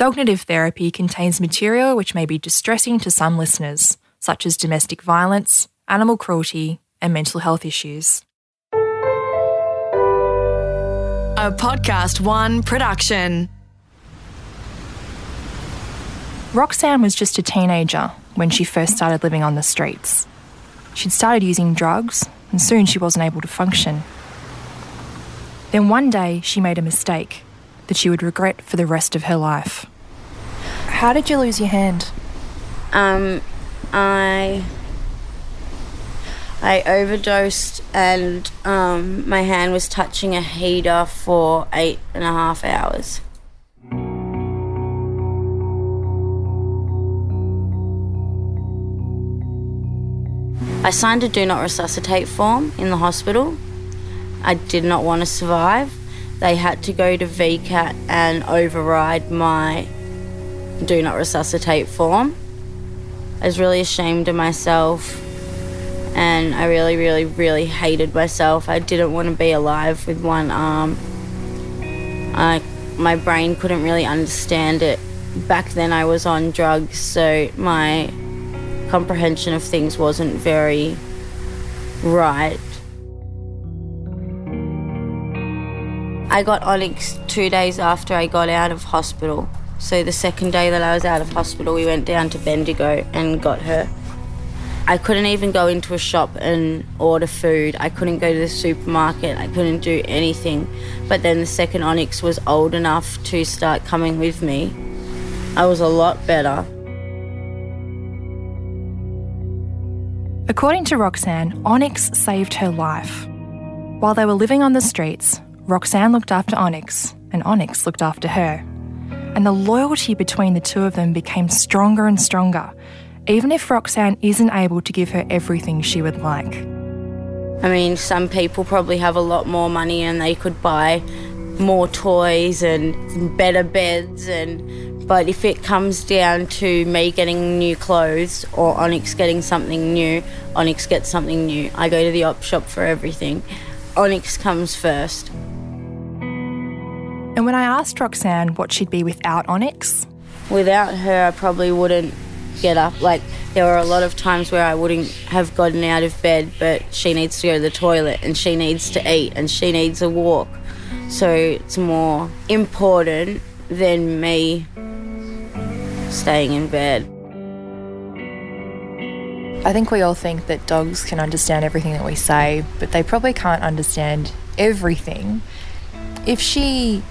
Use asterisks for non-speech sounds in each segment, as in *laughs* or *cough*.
Dognitive therapy contains material which may be distressing to some listeners, such as domestic violence, animal cruelty, and mental health issues. A Podcast One production. Roxanne was just a teenager when she first started living on the streets. She'd started using drugs, and soon she wasn't able to function. Then one day she made a mistake that she would regret for the rest of her life. How did you lose your hand? Um, I I overdosed and um, my hand was touching a heater for eight and a half hours. I signed a do not resuscitate form in the hospital. I did not want to survive. They had to go to VCAT and override my do not resuscitate form. I was really ashamed of myself and I really, really, really hated myself. I didn't want to be alive with one arm. I, my brain couldn't really understand it. Back then, I was on drugs, so my comprehension of things wasn't very right. I got Onyx two days after I got out of hospital. So the second day that I was out of hospital, we went down to Bendigo and got her. I couldn't even go into a shop and order food. I couldn't go to the supermarket. I couldn't do anything. But then the second Onyx was old enough to start coming with me. I was a lot better. According to Roxanne, Onyx saved her life. While they were living on the streets, Roxanne looked after Onyx, and Onyx looked after her. And the loyalty between the two of them became stronger and stronger, even if Roxanne isn't able to give her everything she would like. I mean, some people probably have a lot more money and they could buy more toys and better beds and but if it comes down to me getting new clothes or Onyx getting something new, Onyx gets something new. I go to the op shop for everything. Onyx comes first. And when I asked Roxanne what she'd be without Onyx, Without her, I probably wouldn't get up. Like, there were a lot of times where I wouldn't have gotten out of bed, but she needs to go to the toilet and she needs to eat and she needs a walk. So it's more important than me staying in bed. I think we all think that dogs can understand everything that we say, but they probably can't understand everything. If she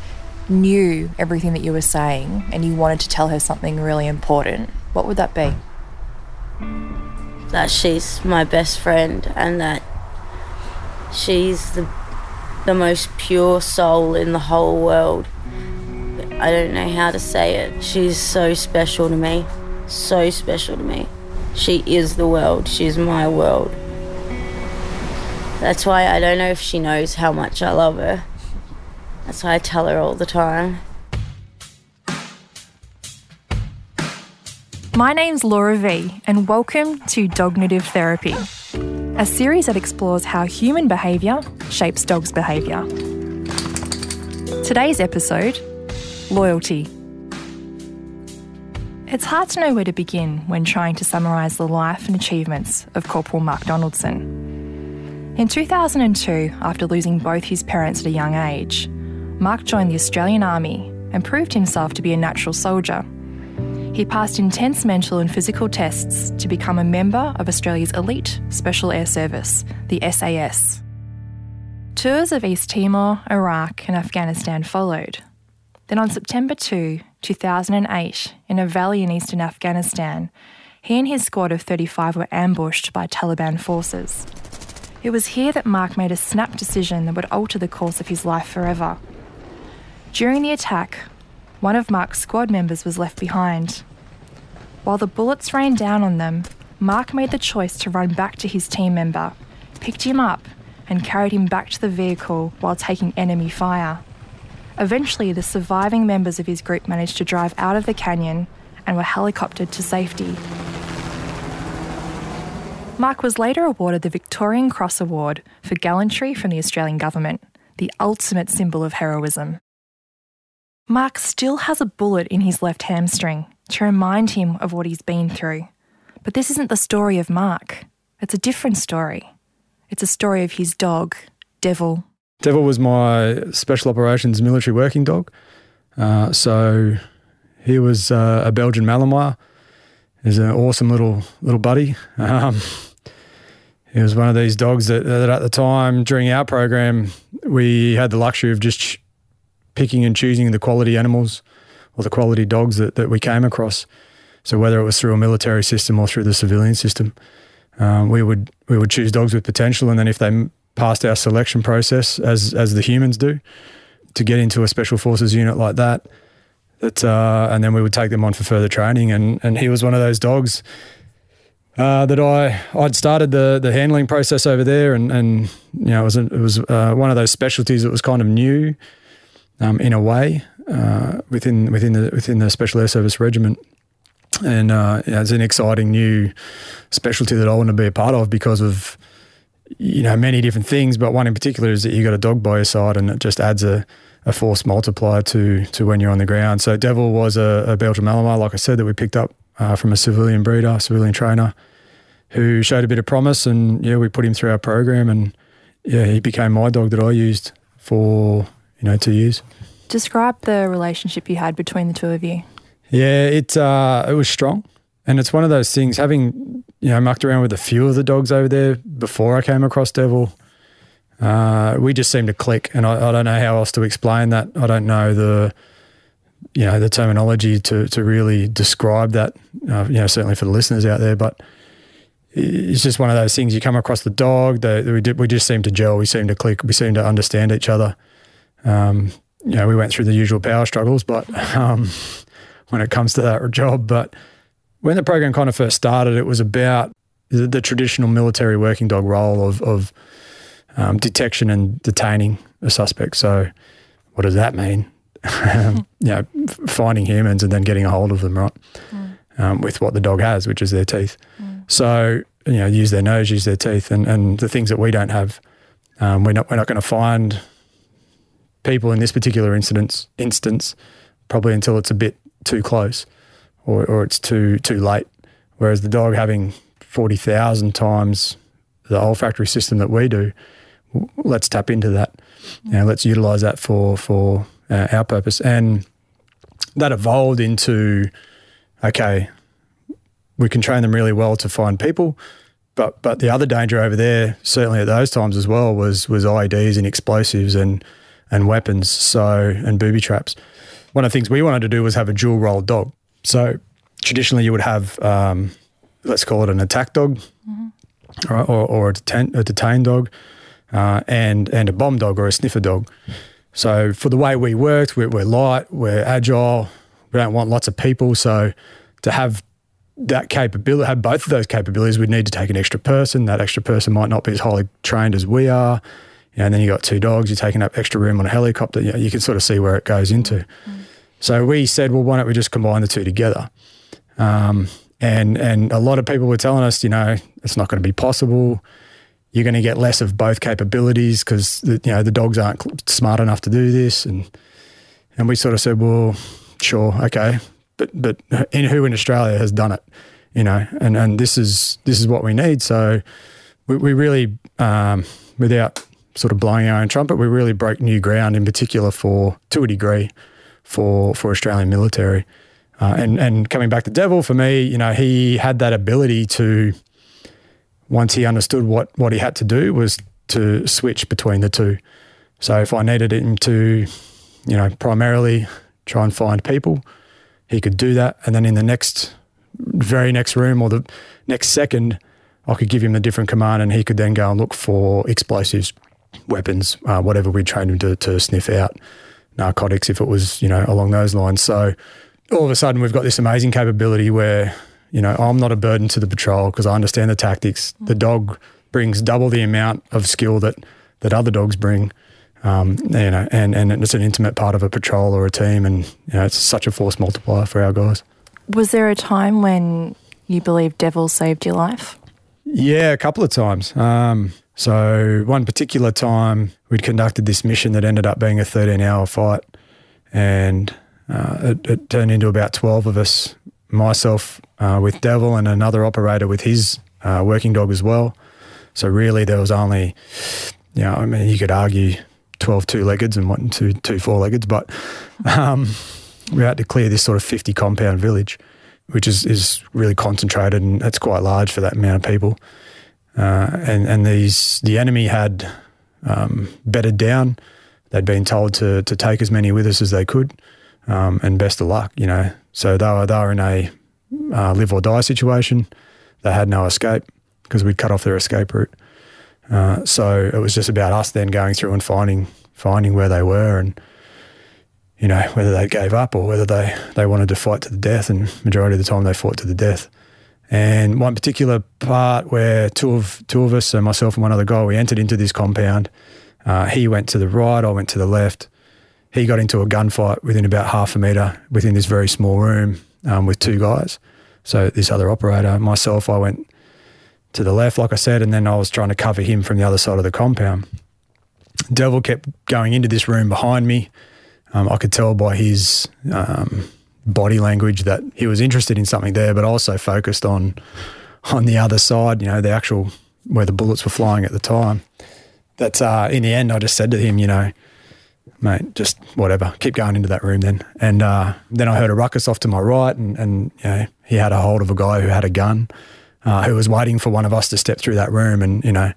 knew everything that you were saying and you wanted to tell her something really important, what would that be? That she's my best friend and that she's the, the most pure soul in the whole world. I don't know how to say it. She's so special to me. So special to me. She is the world. She's my world. That's why I don't know if she knows how much I love her. That's why I tell her all the time. My name's Laura V, and welcome to Dognitive Therapy, a series that explores how human behaviour shapes dogs' behaviour. Today's episode Loyalty. It's hard to know where to begin when trying to summarise the life and achievements of Corporal Mark Donaldson. In 2002, after losing both his parents at a young age, Mark joined the Australian Army and proved himself to be a natural soldier. He passed intense mental and physical tests to become a member of Australia's elite Special Air Service, the SAS. Tours of East Timor, Iraq, and Afghanistan followed. Then on September 2, 2008, in a valley in eastern Afghanistan, he and his squad of 35 were ambushed by Taliban forces. It was here that Mark made a snap decision that would alter the course of his life forever. During the attack, one of Mark's squad members was left behind. While the bullets rained down on them, Mark made the choice to run back to his team member, picked him up, and carried him back to the vehicle while taking enemy fire. Eventually, the surviving members of his group managed to drive out of the canyon and were helicoptered to safety. Mark was later awarded the Victoria Cross Award for gallantry from the Australian Government, the ultimate symbol of heroism. Mark still has a bullet in his left hamstring to remind him of what he's been through. But this isn't the story of Mark. It's a different story. It's a story of his dog, Devil. Devil was my special operations military working dog. Uh, so he was uh, a Belgian Malinois. He's an awesome little little buddy. Um, he was one of these dogs that, that at the time during our program we had the luxury of just picking and choosing the quality animals or the quality dogs that, that we came across. So whether it was through a military system or through the civilian system, um, we would we would choose dogs with potential, and then if they passed our selection process as as the humans do, to get into a special forces unit like that, that uh, and then we would take them on for further training. And and he was one of those dogs uh, that I I'd started the the handling process over there, and and you know it was a, it was uh, one of those specialties that was kind of new um, in a way uh, within within the within the Special Air Service Regiment. And uh, it's an exciting new specialty that I want to be a part of because of you know many different things, but one in particular is that you got a dog by your side, and it just adds a, a force multiplier to to when you're on the ground. So Devil was a, a Belgian Malinois, like I said, that we picked up uh, from a civilian breeder, civilian trainer, who showed a bit of promise, and yeah, we put him through our program, and yeah, he became my dog that I used for you know two years. Describe the relationship you had between the two of you. Yeah, it uh, it was strong, and it's one of those things. Having you know mucked around with a few of the dogs over there before I came across Devil, uh, we just seemed to click, and I, I, don't know how else to explain that. I don't know the you know the terminology to to really describe that. Uh, you know, certainly for the listeners out there, but it's just one of those things. You come across the dog, the, we did, we just seem to gel. We seem to click. We seem to understand each other. Um, you know, we went through the usual power struggles, but um, when it comes to that job, but when the program kind of first started, it was about the, the traditional military working dog role of, of um, detection and detaining a suspect. So, what does that mean? *laughs* you know, finding humans and then getting a hold of them, right? Mm. Um, with what the dog has, which is their teeth. Mm. So, you know, use their nose, use their teeth, and, and the things that we don't have. Um, we're not we're not going to find people in this particular instance instance probably until it's a bit too close or, or it's too too late. Whereas the dog having forty thousand times the olfactory system that we do, let's tap into that. You know, let's utilize that for for uh, our purpose. And that evolved into okay, we can train them really well to find people. But but the other danger over there, certainly at those times as well, was was IEDs and explosives and and weapons, so and booby traps. One of the things we wanted to do was have a dual role dog. So traditionally, you would have um, let's call it an attack dog, mm-hmm. or, or, or, a, detain, a detained dog, uh, and and a bomb dog or a sniffer dog. So for the way we worked, we're, we're light, we're agile, we don't want lots of people. So to have that capability, have both of those capabilities, we'd need to take an extra person. That extra person might not be as highly trained as we are. And then you got two dogs, you're taking up extra room on a helicopter. You, know, you can sort of see where it goes into. Mm-hmm. So we said, well, why don't we just combine the two together? Um, and and a lot of people were telling us, you know, it's not going to be possible. You're going to get less of both capabilities because you know the dogs aren't smart enough to do this. And and we sort of said, well, sure, okay, but but in, who in Australia has done it? You know, and and this is this is what we need. So we, we really, um, without sort of blowing our own trumpet, we really broke new ground, in particular for to a degree, for for Australian military. Uh, and and coming back to Devil for me, you know, he had that ability to once he understood what what he had to do was to switch between the two. So if I needed him to, you know, primarily try and find people, he could do that, and then in the next very next room or the next second, I could give him a different command, and he could then go and look for explosives weapons, uh, whatever we trained him to, to sniff out, narcotics if it was, you know, along those lines. So all of a sudden we've got this amazing capability where, you know, I'm not a burden to the patrol because I understand the tactics. The dog brings double the amount of skill that, that other dogs bring. Um, you know, and, and it's an intimate part of a patrol or a team, and you know, it's such a force multiplier for our guys. Was there a time when you believe Devil saved your life? Yeah, a couple of times. Um, so, one particular time, we'd conducted this mission that ended up being a 13 hour fight. And uh, it, it, turned into about 12 of us, myself uh, with Devil and another operator with his uh, working dog as well. So really there was only, you know, I mean, you could argue 12 two-leggeds and one, two, two four-leggeds, but um, we had to clear this sort of 50 compound village, which is, is really concentrated and it's quite large for that amount of people. Uh, and, and these, the enemy had um, bedded down. They'd been told to, to take as many with us as they could. Um, and best of luck, you know. So they were, they were in a uh, live or die situation. They had no escape because we'd cut off their escape route. Uh, so it was just about us then going through and finding finding where they were and you know whether they gave up or whether they they wanted to fight to the death. And majority of the time they fought to the death. And one particular part where two of two of us, so myself and one other guy, we entered into this compound. Uh, he went to the right, I went to the left. He got into a gunfight within about half a metre within this very small room um, with two guys. So this other operator, myself, I went to the left, like I said, and then I was trying to cover him from the other side of the compound. Devil kept going into this room behind me. Um, I could tell by his um, body language that he was interested in something there, but also focused on on the other side. You know, the actual where the bullets were flying at the time. That uh, in the end, I just said to him, you know, mate, just whatever, keep going into that room then. And uh, then I heard a ruckus off to my right, and, and you know, he had a hold of a guy who had a gun uh, who was waiting for one of us to step through that room. And, you know,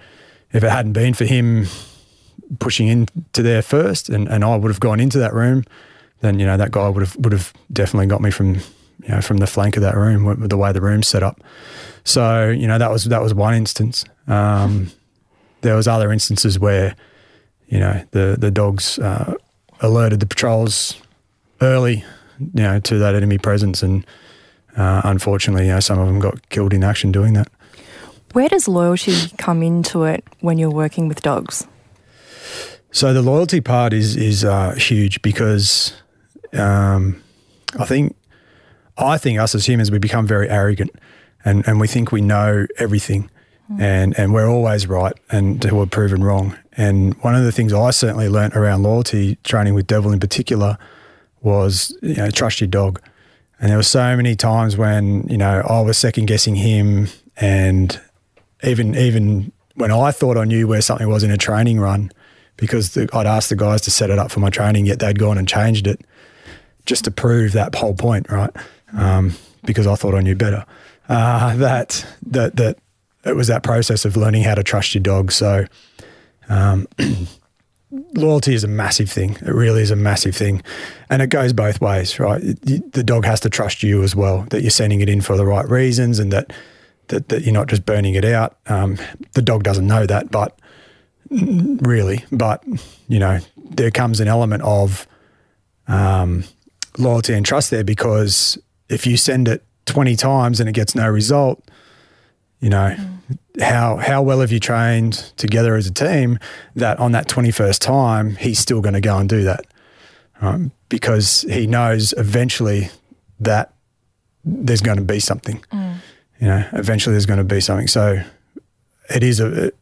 if it hadn't been for him pushing into there first and, and I would have gone into that room, then, you know, that guy would have, would have definitely got me from, you know, from the flank of that room with the way the room's set up. So, you know, that was, that was one instance. Um, there was other instances where, you know, the, the dogs uh, alerted the patrols early, you know, to that enemy presence and, uh, unfortunately, you know, some of them got killed in action doing that. Where does loyalty come into it when you're working with dogs? So the loyalty part is is uh, huge because um, I think I think us as humans we become very arrogant and, and we think we know everything mm. and and we're always right and we're proven wrong. And one of the things I certainly learnt around loyalty training with Devil in particular was you know trust your dog. And there were so many times when, you know, I was second guessing him and even even when I thought I knew where something was in a training run, because the, I'd asked the guys to set it up for my training, yet they'd gone and changed it just to prove that whole point, right? Um, because I thought I knew better. Uh, that that that it was that process of learning how to trust your dog. So um, *clears throat* loyalty is a massive thing. It really is a massive thing. And it goes both ways, right? The dog has to trust you as well, that you're sending it in for the right reasons and that that, that you're not just burning it out. Um, the dog doesn't know that, but really, but you know, there comes an element of um, loyalty and trust there because if you send it 20 times and it gets no result, you know, mm. how how well have you trained together as a team that on that 21st time he's still going to go and do that? Um, because he knows eventually that there's going to be something. Mm. you know eventually there's going to be something. So it is a it,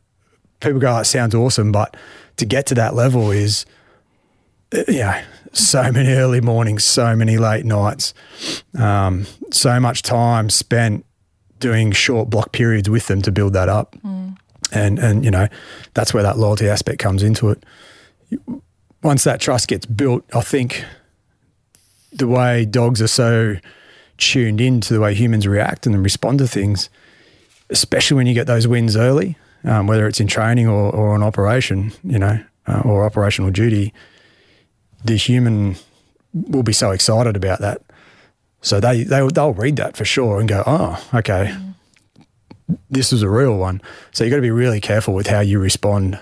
people go oh, it sounds awesome but to get to that level is yeah so many early mornings so many late nights um, so much time spent doing short block periods with them to build that up. Mm. And and you know, that's where that loyalty aspect comes into it. Once that trust gets built, I think the way dogs are so tuned in to the way humans react and respond to things, especially when you get those wins early, um, whether it's in training or, or on operation, you know, uh, or operational duty, the human will be so excited about that so they, they, they'll read that for sure and go, oh, okay, this is a real one. So you've got to be really careful with how you respond,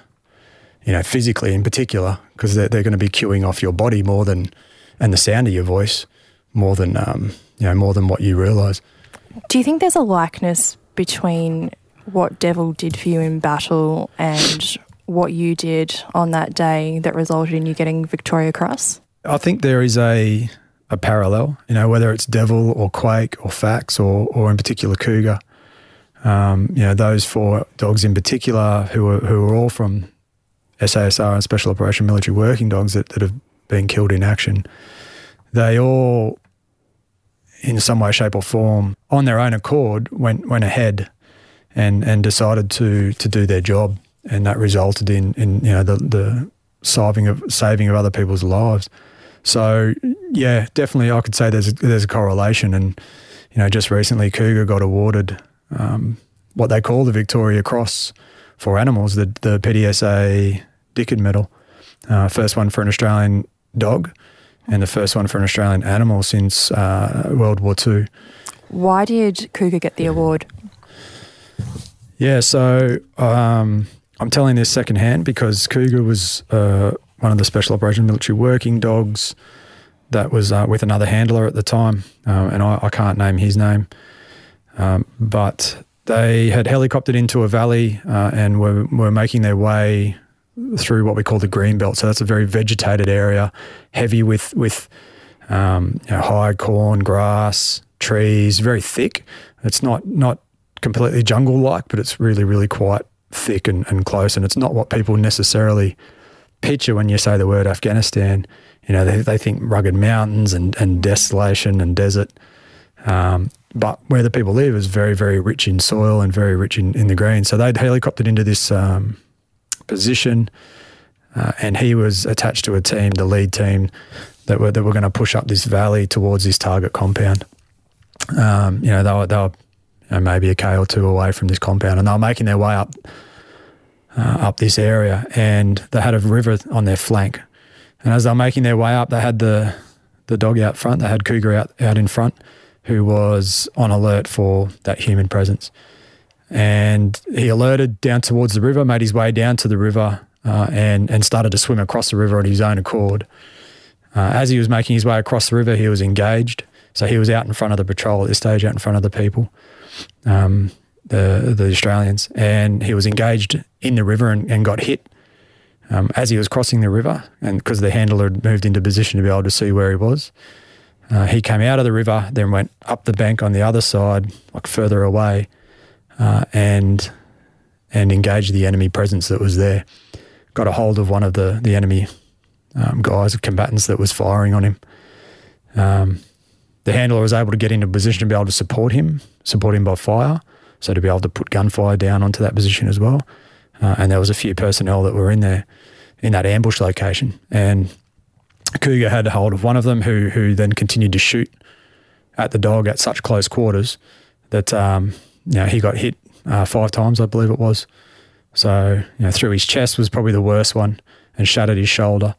you know, physically in particular, because they're, they're going to be cueing off your body more than, and the sound of your voice more than, um, you know, more than what you realize. Do you think there's a likeness between what Devil did for you in battle and what you did on that day that resulted in you getting Victoria Cross? I think there is a a parallel, you know, whether it's Devil or Quake or Fax or, or in particular Kuga. Um, you know, those four dogs in particular who are, who are all from SASR and Special Operation Military Working Dogs that, that have been killed in action. they all, in some way, shape, or form, on their own accord, went went ahead and and decided to to do their job, and that resulted in in you know the the saving of saving of other people's lives. So yeah, definitely, I could say there's a, there's a correlation, and you know, just recently, Kuga got awarded um, what they call the Victoria Cross for animals, the the PDSA Dickin Medal, uh, first one for an Australian dog, and the first one for an Australian animal since uh, World War II. Why did Kuga get the award? Yeah, so um, I'm telling this secondhand because Kuga was uh, one of the Special Operations Military Working Dogs that was uh, with another handler at the time, uh, and I, I, can't name his name, um, but they had helicoptered into a valley uh, and were, were making their way through what we call the green belt. So that's a very vegetated area, heavy with with um, you know, high corn, grass, trees, very thick. It's not not completely jungle like, but it's really really quite thick and, and close. And it's not what people necessarily picture when you say the word Afghanistan. You know, they, they think rugged mountains and, and desolation and desert. Um, but where the people live is very, very rich in soil and very rich in, in the green. So they'd helicoptered into this um, position, uh, and he was attached to a team, the lead team, that were that were going to push up this valley towards this target compound. Um, you know, they were, they were know, maybe a k or two away from this compound, and they were making their way up uh, up this area, and they had a river on their flank. And as they were making their way up, they had the the dog out front. They had Kuga out out in front, who was on alert for that human presence. And he alerted down towards the river, made his way down to the river, uh, and and started to swim across the river on his own accord. Uh, as he was making his way across the river, he was engaged. So he was out in front of the patrol at this stage, out in front of the people. Um, the the Australians, and he was engaged in the river and, and got hit um, as he was crossing the river, and because the handler had moved into position to be able to see where he was. Uh, he came out of the river, then went up the bank on the other side, like further away, uh, and and engaged the enemy presence that was there. Got a hold of one of the the enemy um, guys, combatants that was firing on him. Um, the handler was able to get into position to be able to support him, support him by fire, so to be able to put gunfire down onto that position as well. Uh, and there was a few personnel that were in there in that ambush location. And Kuga had a hold of one of them who who then continued to shoot at the dog at such close quarters that um, you know, he got hit uh, five times, I believe it was. So you know, through his chest was probably the worst one and shattered his shoulder.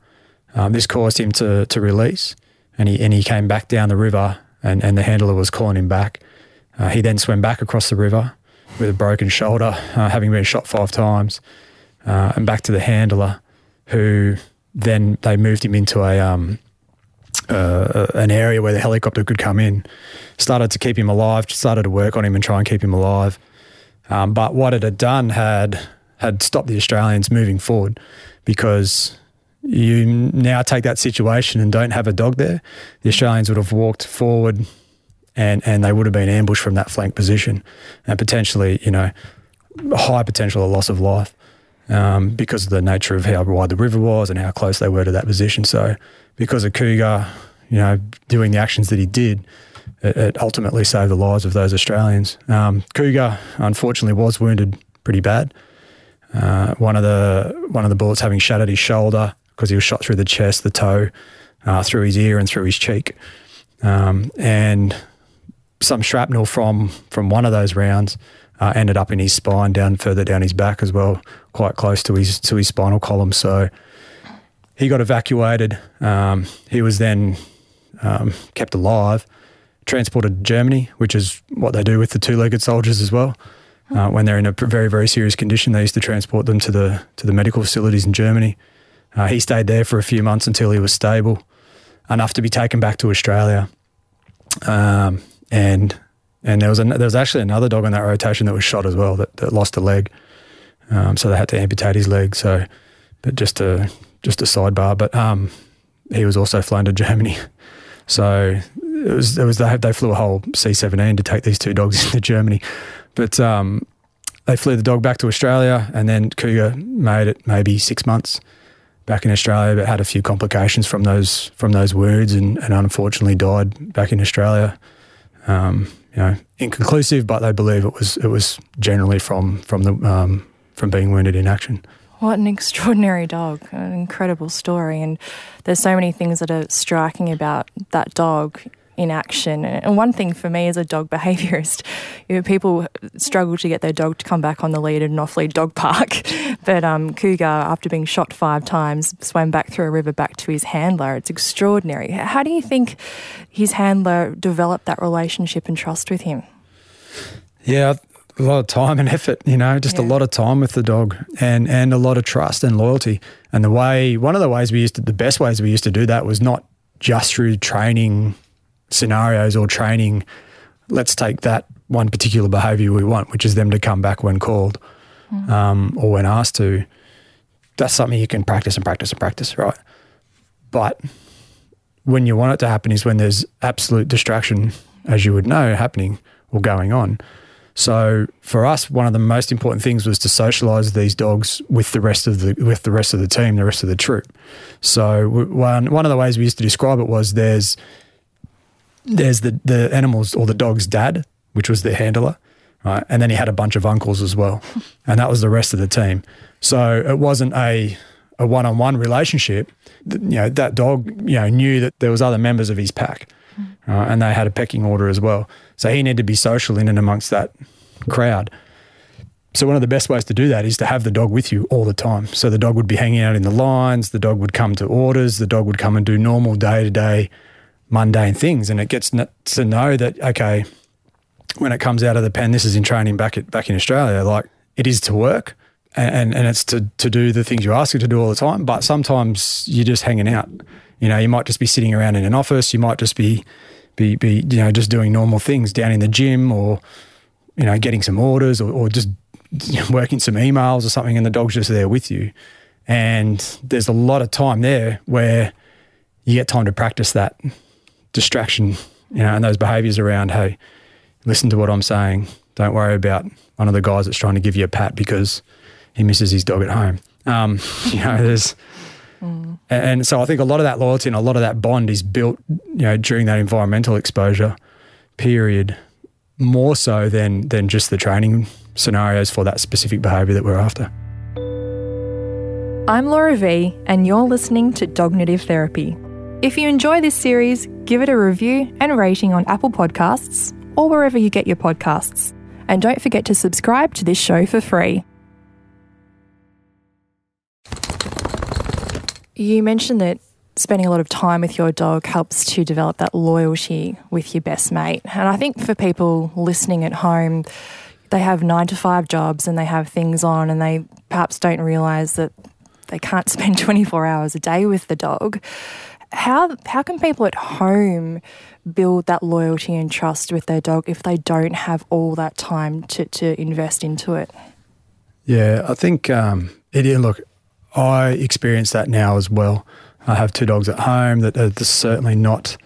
Um, this caused him to to release, and he and he came back down the river, and, and the handler was calling him back. Uh, he then swam back across the river with a broken shoulder, uh, having been shot five times, uh, and back to the handler, who then they moved him into a um, uh, an area where the helicopter could come in. Started to keep him alive. Started to work on him and try and keep him alive. Um, but what it had done had had stopped the Australians moving forward because you now take that situation and don't have a dog there. The Australians would have walked forward and and they would have been ambushed from that flank position and potentially, you know, high potential of loss of life um, because of the nature of how wide the river was and how close they were to that position. So, because of Kuga, you know, doing the actions that he did, it, it ultimately saved the lives of those Australians. Um, Kuga, unfortunately, was wounded pretty bad. Uh, one of the one of the bullets having shattered his shoulder because he was shot through the chest, the toe, uh, through his ear, and through his cheek, um, and some shrapnel from from one of those rounds uh, ended up in his spine, down further down his back as well, quite close to his to his spinal column. So he got evacuated. Um, he was then um, kept alive, transported to Germany, which is what they do with the two-legged soldiers as well. Uh, when they're in a very very serious condition, they used to transport them to the to the medical facilities in Germany. Uh, he stayed there for a few months until he was stable enough to be taken back to Australia. Um, and and there was an, there was actually another dog in that rotation that was shot as well that, that lost a leg. Um, so they had to amputate his leg. So, but just a just a sidebar. But um, he was also flown to Germany. *laughs* So it was it was they they flew a whole C seventeen to take these two dogs *laughs* into Germany, but um, they flew the dog back to Australia, and then Kuga made it maybe six months back in Australia, but had a few complications from those from those wounds, and, and unfortunately died back in Australia. Um, you know, inconclusive, but they believe it was it was generally from from the um, from being wounded in action. What an extraordinary dog, an incredible story. And there's so many things that are striking about that dog in action. And one thing for me as a dog *laughs* behaviourist, you know, people struggle to get their dog to come back on the lead at an off-lead dog park. *laughs* But um, Kuga, after being shot five times, swam back through a river back to his handler. It's extraordinary. How do you think his handler developed that relationship and trust with him? Yeah, a lot of time and effort, you know, just yeah. a lot of time with the dog and and a lot of trust and loyalty. And the way one of the ways we used to the best ways we used to do that was not just through training scenarios or training, let's take that one particular behavior we want, which is them to come back when called mm. um, or when asked to. That's something you can practice and practice and practice, right? But when you want it to happen is when there's absolute distraction, as you would know, happening or going on. So for us, one of the most important things was to socialise these dogs with the rest of the with the rest of the team, the rest of the troop. So one one of the ways we used to describe it was there's there's the the animals or the dog's dad, which was the handler, right? And then he had a bunch of uncles as well, *laughs* and that was the rest of the team. So it wasn't a a one on one relationship. You know that dog, you know, knew that there was other members of his pack, mm. right? and they had a pecking order as well. So he needed to be social in and amongst that crowd. So one of the best ways to do that is to have the dog with you all the time. So the dog would be hanging out in the lines, the dog would come to orders, the dog would come and do normal day to day mundane things, and it gets to know that okay, when it comes out of the pen, this is in training back at, back in Australia. Like it is to work, and, and it's to to do the things you ask it to do all the time. But sometimes you're just hanging out. You know, you might just be sitting around in an office. You might just be be be you know just doing normal things down in the gym or you know getting some orders or, or just *laughs* working some emails or something, and the dog's just there with you. And there's a lot of time there where you get time to practice that distraction, you know, and those behaviors around, hey, listen to what I'm saying. Don't worry about one of the guys that's trying to give you a pat because he misses his dog at home. Um, *laughs* you know, there's, mm. and so I think a lot of that loyalty and a lot of that bond is built, you know, during that environmental exposure period, more so than than just the training scenarios for that specific behavior that we're after. I'm Laura V, and you're listening to Dognitive Therapy. If you enjoy this series, give it a review and rating on Apple Podcasts or wherever you get your podcasts. And don't forget to subscribe to this show for free. You mentioned that spending a lot of time with your dog helps to develop that loyalty with your best mate. And I think for people listening at home, they have nine to five jobs and they have things on and they perhaps don't realize that they can't *laughs* spend 24 hours a day with the dog how how can people at home build that loyalty and trust with their dog if they don't have all that time to, to invest into it? Yeah, I think um, it. Look, I experience that now as well. I have two dogs at home that are certainly not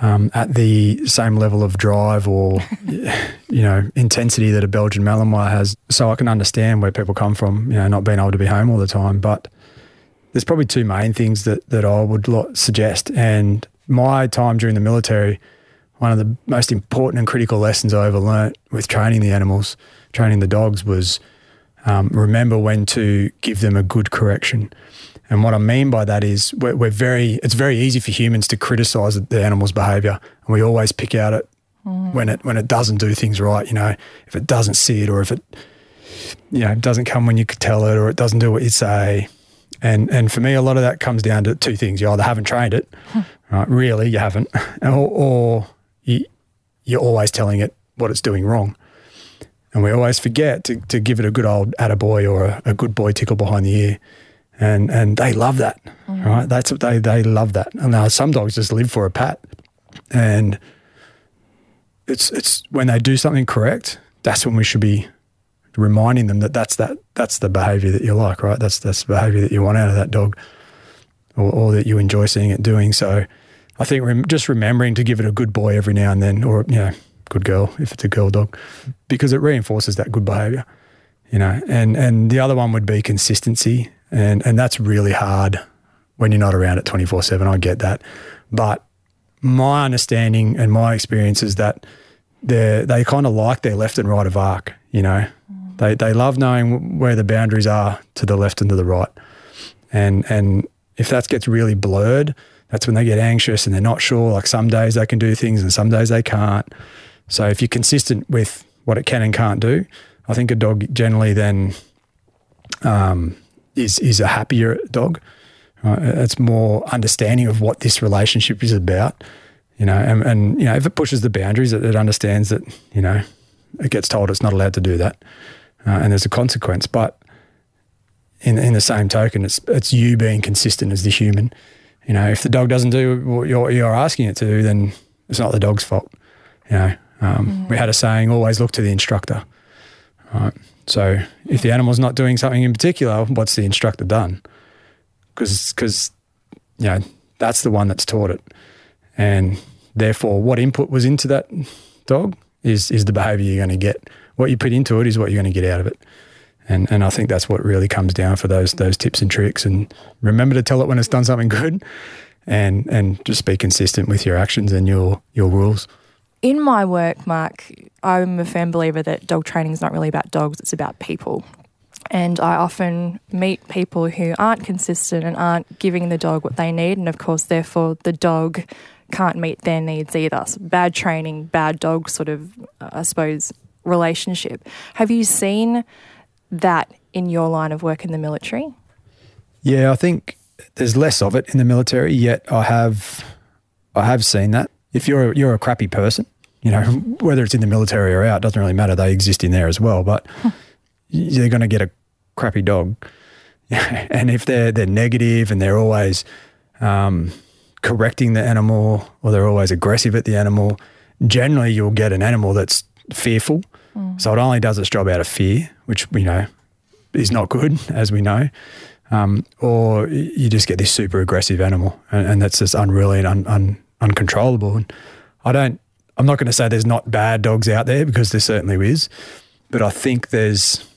um, at the same level of drive or *laughs* you know intensity that a Belgian Malinois has. So I can understand where people come from. You know, not being able to be home all the time, but there's probably two main things that, that I would suggest. And my time during the military, one of the most important and critical lessons I ever learnt with training the animals, training the dogs, was um, remember when to give them a good correction. And what I mean by that is we're, we're very, it's very easy for humans to criticize the animal's behavior. And we always pick out it mm. when it, when it doesn't do things right, you know, if it doesn't see it or if it, you know, doesn't come when you could tell it or it doesn't do what you say and and for me, a lot of that comes down to two things: you either haven't trained it, right? Really, you haven't, *laughs* or, or you, you're always telling it what it's doing wrong. And we always forget to, to give it a good old attaboy or a, a good boy tickle behind the ear. And and they love that, mm. right? That's what they they love that. And now some dogs just live for a pat. And it's it's when they do something correct, that's when we should be reminding them that that's that that's the behavior that you like, right? That's that's the behavior that you want out of that dog, or, or that you enjoy seeing it doing. So, I think rem- just remembering to give it a good boy every now and then, or you know, good girl if it's a girl dog, because it reinforces that good behavior, you know. And and the other one would be consistency, and and that's really hard when you're not around at 24 7. I get that. But my understanding and my experience is that they they kind of like their left and right of arc, you know. They, they love knowing where the boundaries are to the left and to the right. And, and if that gets really blurred, that's when they get anxious and they're not sure. Like some days they can do things and some days they can't. So if you're consistent with what it can and can't do, I think a dog generally then um, is is a happier dog. Uh, it's more understanding of what this relationship is about, you know. And, and you know, if it pushes the boundaries, it, it, understands that you know it gets told it's not allowed to do that, uh, and there's a consequence. But in in the same token, it's it's you being consistent as the human. You know, if the dog doesn't do what you're, you're asking it to do, then it's not the dog's fault. You know, um, mm. we had a saying: always look to the instructor. Right. So if the animal's not doing something in particular, what's the instructor done? Because because you know that's the one that's taught it, and therefore what input was into that dog is is the behaviour you're going to get. What you put into it is what you're going to get out of it. And and I think that's what really comes down for those those tips and tricks. And remember to tell it when it's done something good, and and just be consistent with your actions and your your rules. In my work, Mark, I'm a firm believer that dog training is not really about dogs, it's about people. And I often meet people who aren't consistent and aren't giving the dog what they need. And of course, therefore, the dog can't meet their needs either. So bad training, bad dog sort of, I suppose, relationship. Have you seen that in your line of work in the military? Yeah, I think there's less of it in the military, yet I have I have seen that if you're a, you're a crappy person, you know, *laughs* whether it's in the military or out, doesn't really matter. They exist in there as well, but *laughs* they're going to get a crappy dog. *laughs* and if they're they're negative and they're always um, correcting the animal or they're always aggressive at the animal, generally you'll get an animal that's fearful. So it only does its job out of fear, which you know is not good, as we know. Um, or you just get this super aggressive animal, and, and that's just unruly and un, un, uncontrollable. And I don't, I'm not going to say there's not bad dogs out there because there certainly is, but I think there's,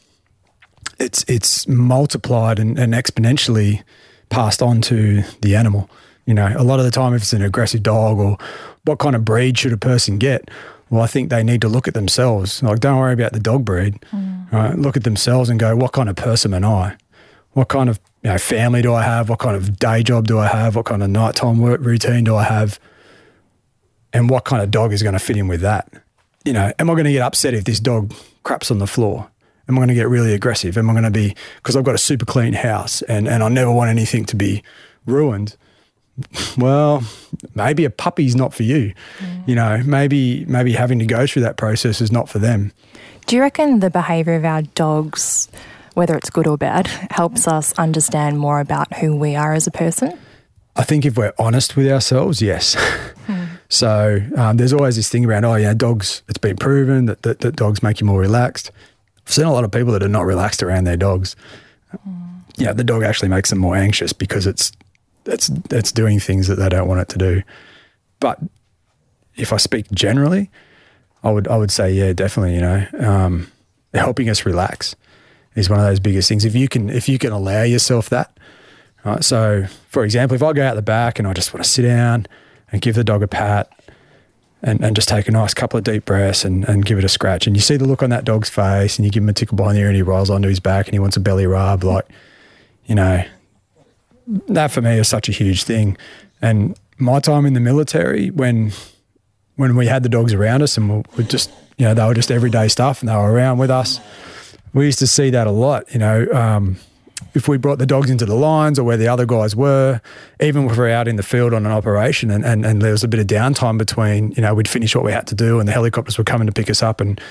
it's it's multiplied and, and exponentially passed on to the animal. You know, a lot of the time, if it's an aggressive dog or what kind of breed should a person get? Well, I think they need to look at themselves. Like, don't worry about the dog breed. Mm. Right? Look at themselves and go, what kind of person am I? What kind of you know, family do I have? What kind of day job do I have? What kind of nighttime work routine do I have? and what kind of dog is going to fit in with that? You know, am I going to get upset if this dog craps on the floor? Am I going to get really aggressive? Am I going to be because I've got a super clean house and and I never want anything to be ruined? Well, maybe a puppy's not for you. Mm. You know, maybe maybe having to go through that process is not for them. Do you reckon the behaviour of our dogs, whether it's good or bad, helps us understand more about who we are as a person? I think if we're honest with ourselves, yes. *laughs* Hmm. So um, there's always this thing around, oh, yeah, dogs, it's been proven that, that, that, dogs make you more relaxed. I've seen a lot of people that are not relaxed around their dogs. Mm. Yeah, the dog actually makes them more anxious because it's, it's, it's doing things that they don't want it to do. But if I speak generally, I would, I would say, yeah, definitely, you know, um, helping us relax is one of those biggest things. If you can, if you can allow yourself that, right? So for example, if I go out the back and I just want to sit down – and give the dog a pat and, and just take a nice couple of deep breaths and, and give it a scratch. And you see the look on that dog's face and you give him a tickle behind the ear and he rolls onto his back and he wants a belly rub. Like, you know, that for me is such a huge thing. And my time in the military, when when we had the dogs around us and we, just, you know, they were just everyday stuff and they were around with us, we used to see that a lot, you know. Um, if we brought the dogs into the lines or where the other guys were, even if we are out in the field on an operation and, and, and there was a bit of downtime between, you know, we'd finish what we had to do and the helicopters were coming to pick us up and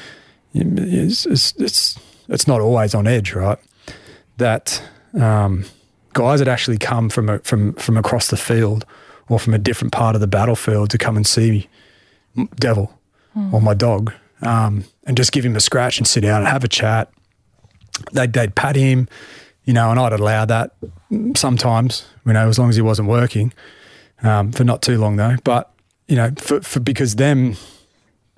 it's, it's, it's, it's not always on edge, right? That um, guys had actually come from, a, from, from across the field or from a different part of the battlefield to come and see me, Devil mm. or my dog um, and just give him a scratch and sit down and have a chat. They'd, they'd pat him you know, and I'd allow that sometimes, you know, as long as he wasn't working, um, for not too long though. But you know, for, for because them,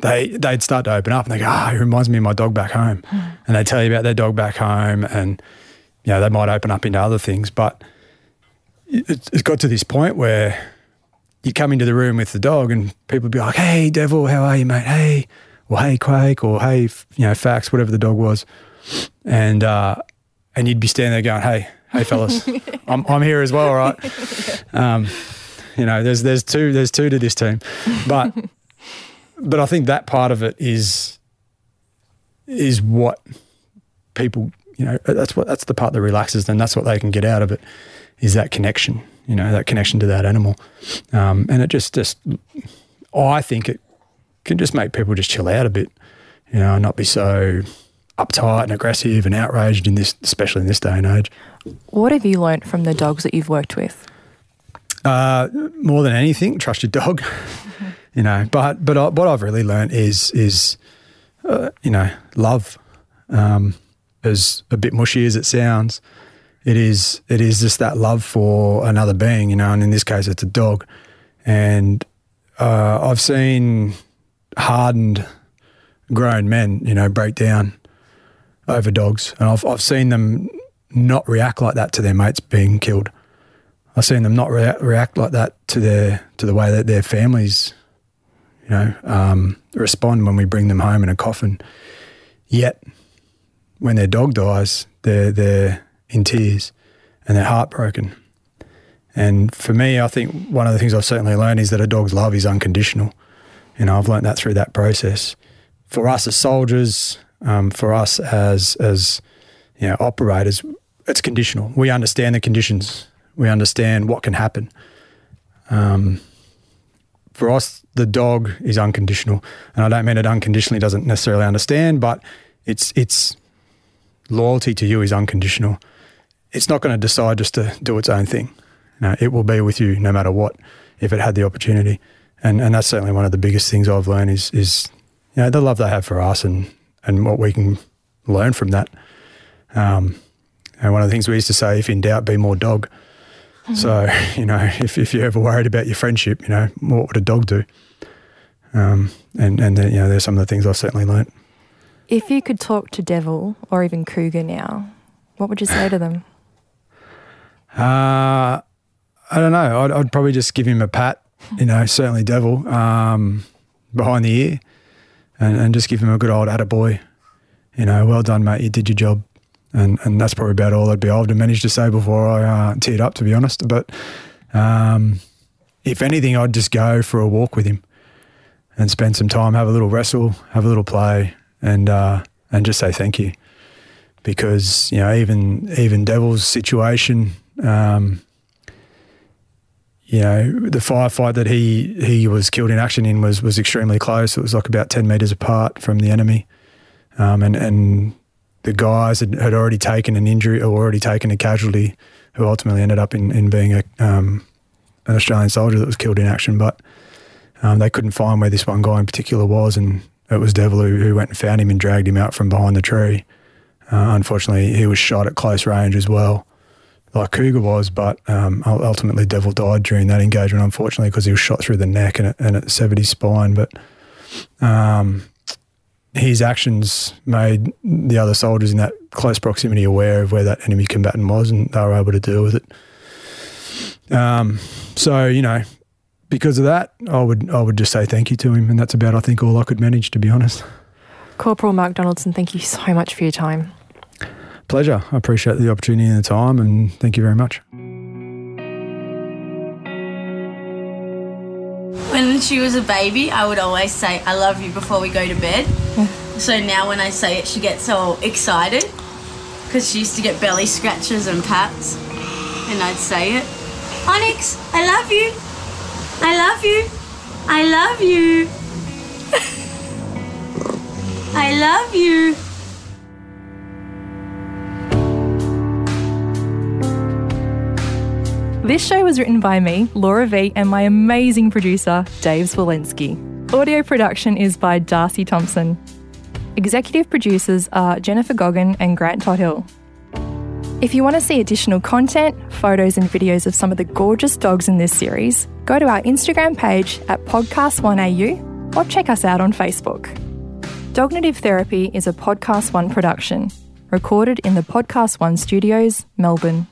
they they'd start to open up and they go, ah, oh, it reminds me of my dog back home, mm. and they tell you about their dog back home, and you know, they might open up into other things. But it's got to this point where you come into the room with the dog and people be like, "Hey, Devil, how are you, mate? Hey, or hey, Quake, or hey, you know, Fax, whatever the dog was," and uh, and you'd be standing there going, "Hey, hey, fellas, *laughs* I'm I'm here as well, right?" Um, you know, there's there's two there's two to this team, but *laughs* but I think that part of it is is what people you know that's what that's the part that relaxes them. That's what they can get out of it is that connection. You know, that connection to that animal, um, and it just just I think it can just make people just chill out a bit. You know, not be so uptight and aggressive and outraged in this, especially in this day and age. What have you learnt from the dogs that you've worked with? Uh, more than anything, trust your dog. Mm-hmm. *laughs* You know, but but I, what I've really learned is is uh, you know love. Um, as a bit mushy as it sounds, it is it is just that love for another being, you know, and in this case, it's a dog. And uh, I've seen hardened, grown men, you know, break down over dogs, and I've I've seen them not react like that to their mates being killed. I've seen them not rea- react like that to their to the way that their families, you know, um, respond when we bring them home in a coffin. Yet, when their dog dies, they're they're in tears and they're heartbroken. And for me, I think one of the things I've certainly learned is that a dog's love is unconditional. You know, I've learned that through that process. For us as soldiers, um, for us as as you know operators, it's conditional. We understand the conditions we understand what can happen. Um, for us, the dog is unconditional, and I don't mean it unconditionally doesn't necessarily understand, but its its loyalty to you is unconditional. It's not going to decide just to do its own thing. No, it will be with you no matter what if it had the opportunity, and and that's certainly one of the biggest things I've learned is is you know the love they have for us and and what we can learn from that. Um, and one of the things we used to say, if in doubt, be more dog. Mm-hmm. So, *laughs* you know, if, if you're ever worried about your friendship, you know, what would a dog do? Um, and, and then, you know, there's some of the things I've certainly learnt. If you could talk to Devil or even Kuga now, what would you say to them? Uh, I don't know. I'd, I'd, probably just give him a pat, you know, certainly Devil, um, behind the ear and, and just give him a good old attaboy. You know, well done, mate. You did your job and and that's probably about all I'd be able to manage to say before I uh, teared up, to be honest. But um, if anything, I'd just go for a walk with him and spend some time, have a little wrestle, have a little play, and uh, and just say thank you, because you know even even Devil's situation. Um, you know, the firefight that he he was killed in action in was was extremely close. It was like about ten meters apart from the enemy, um, and and the guys had, had already taken an injury or already taken a casualty who ultimately ended up in, in being a, um, an Australian soldier that was killed in action. But um, they couldn't find where this one guy in particular was, and it was Devil who, who went and found him and dragged him out from behind the tree. Uh, unfortunately, he was shot at close range as well, like Kuga was, but um, ultimately Devil died during that engagement, unfortunately, because he was shot through the neck and it, and it severed his spine. But um, his actions made the other soldiers in that close proximity aware of where that enemy combatant was, and they were able to deal with it. Um, so you know, because of that, I would I would just say thank you to him, and that's about I think all I could manage, to be honest. Corporal Mark Donaldson, thank you so much for your time. Pleasure. I appreciate the opportunity and the time, and thank you very much. When she was a baby, I would always say, I love you before we go to bed. so now when I say it, she gets all excited because she used to get belly scratches and pats. And I'd say it Onyx, I love you. I love you. I love you. I love you. This show was written by me, Laura V, and my amazing producer, Dave Zwolensky. Audio production is by Darcy Thompson. Executive producers are Jennifer Goggin and Grant Tothill. If you want to see additional content, photos, and videos of some of the gorgeous dogs in this series, go to our Instagram page at Podcast1AU or check us out on Facebook. Dognitive Therapy is a Podcast One production, recorded in the Podcast One studios, Melbourne.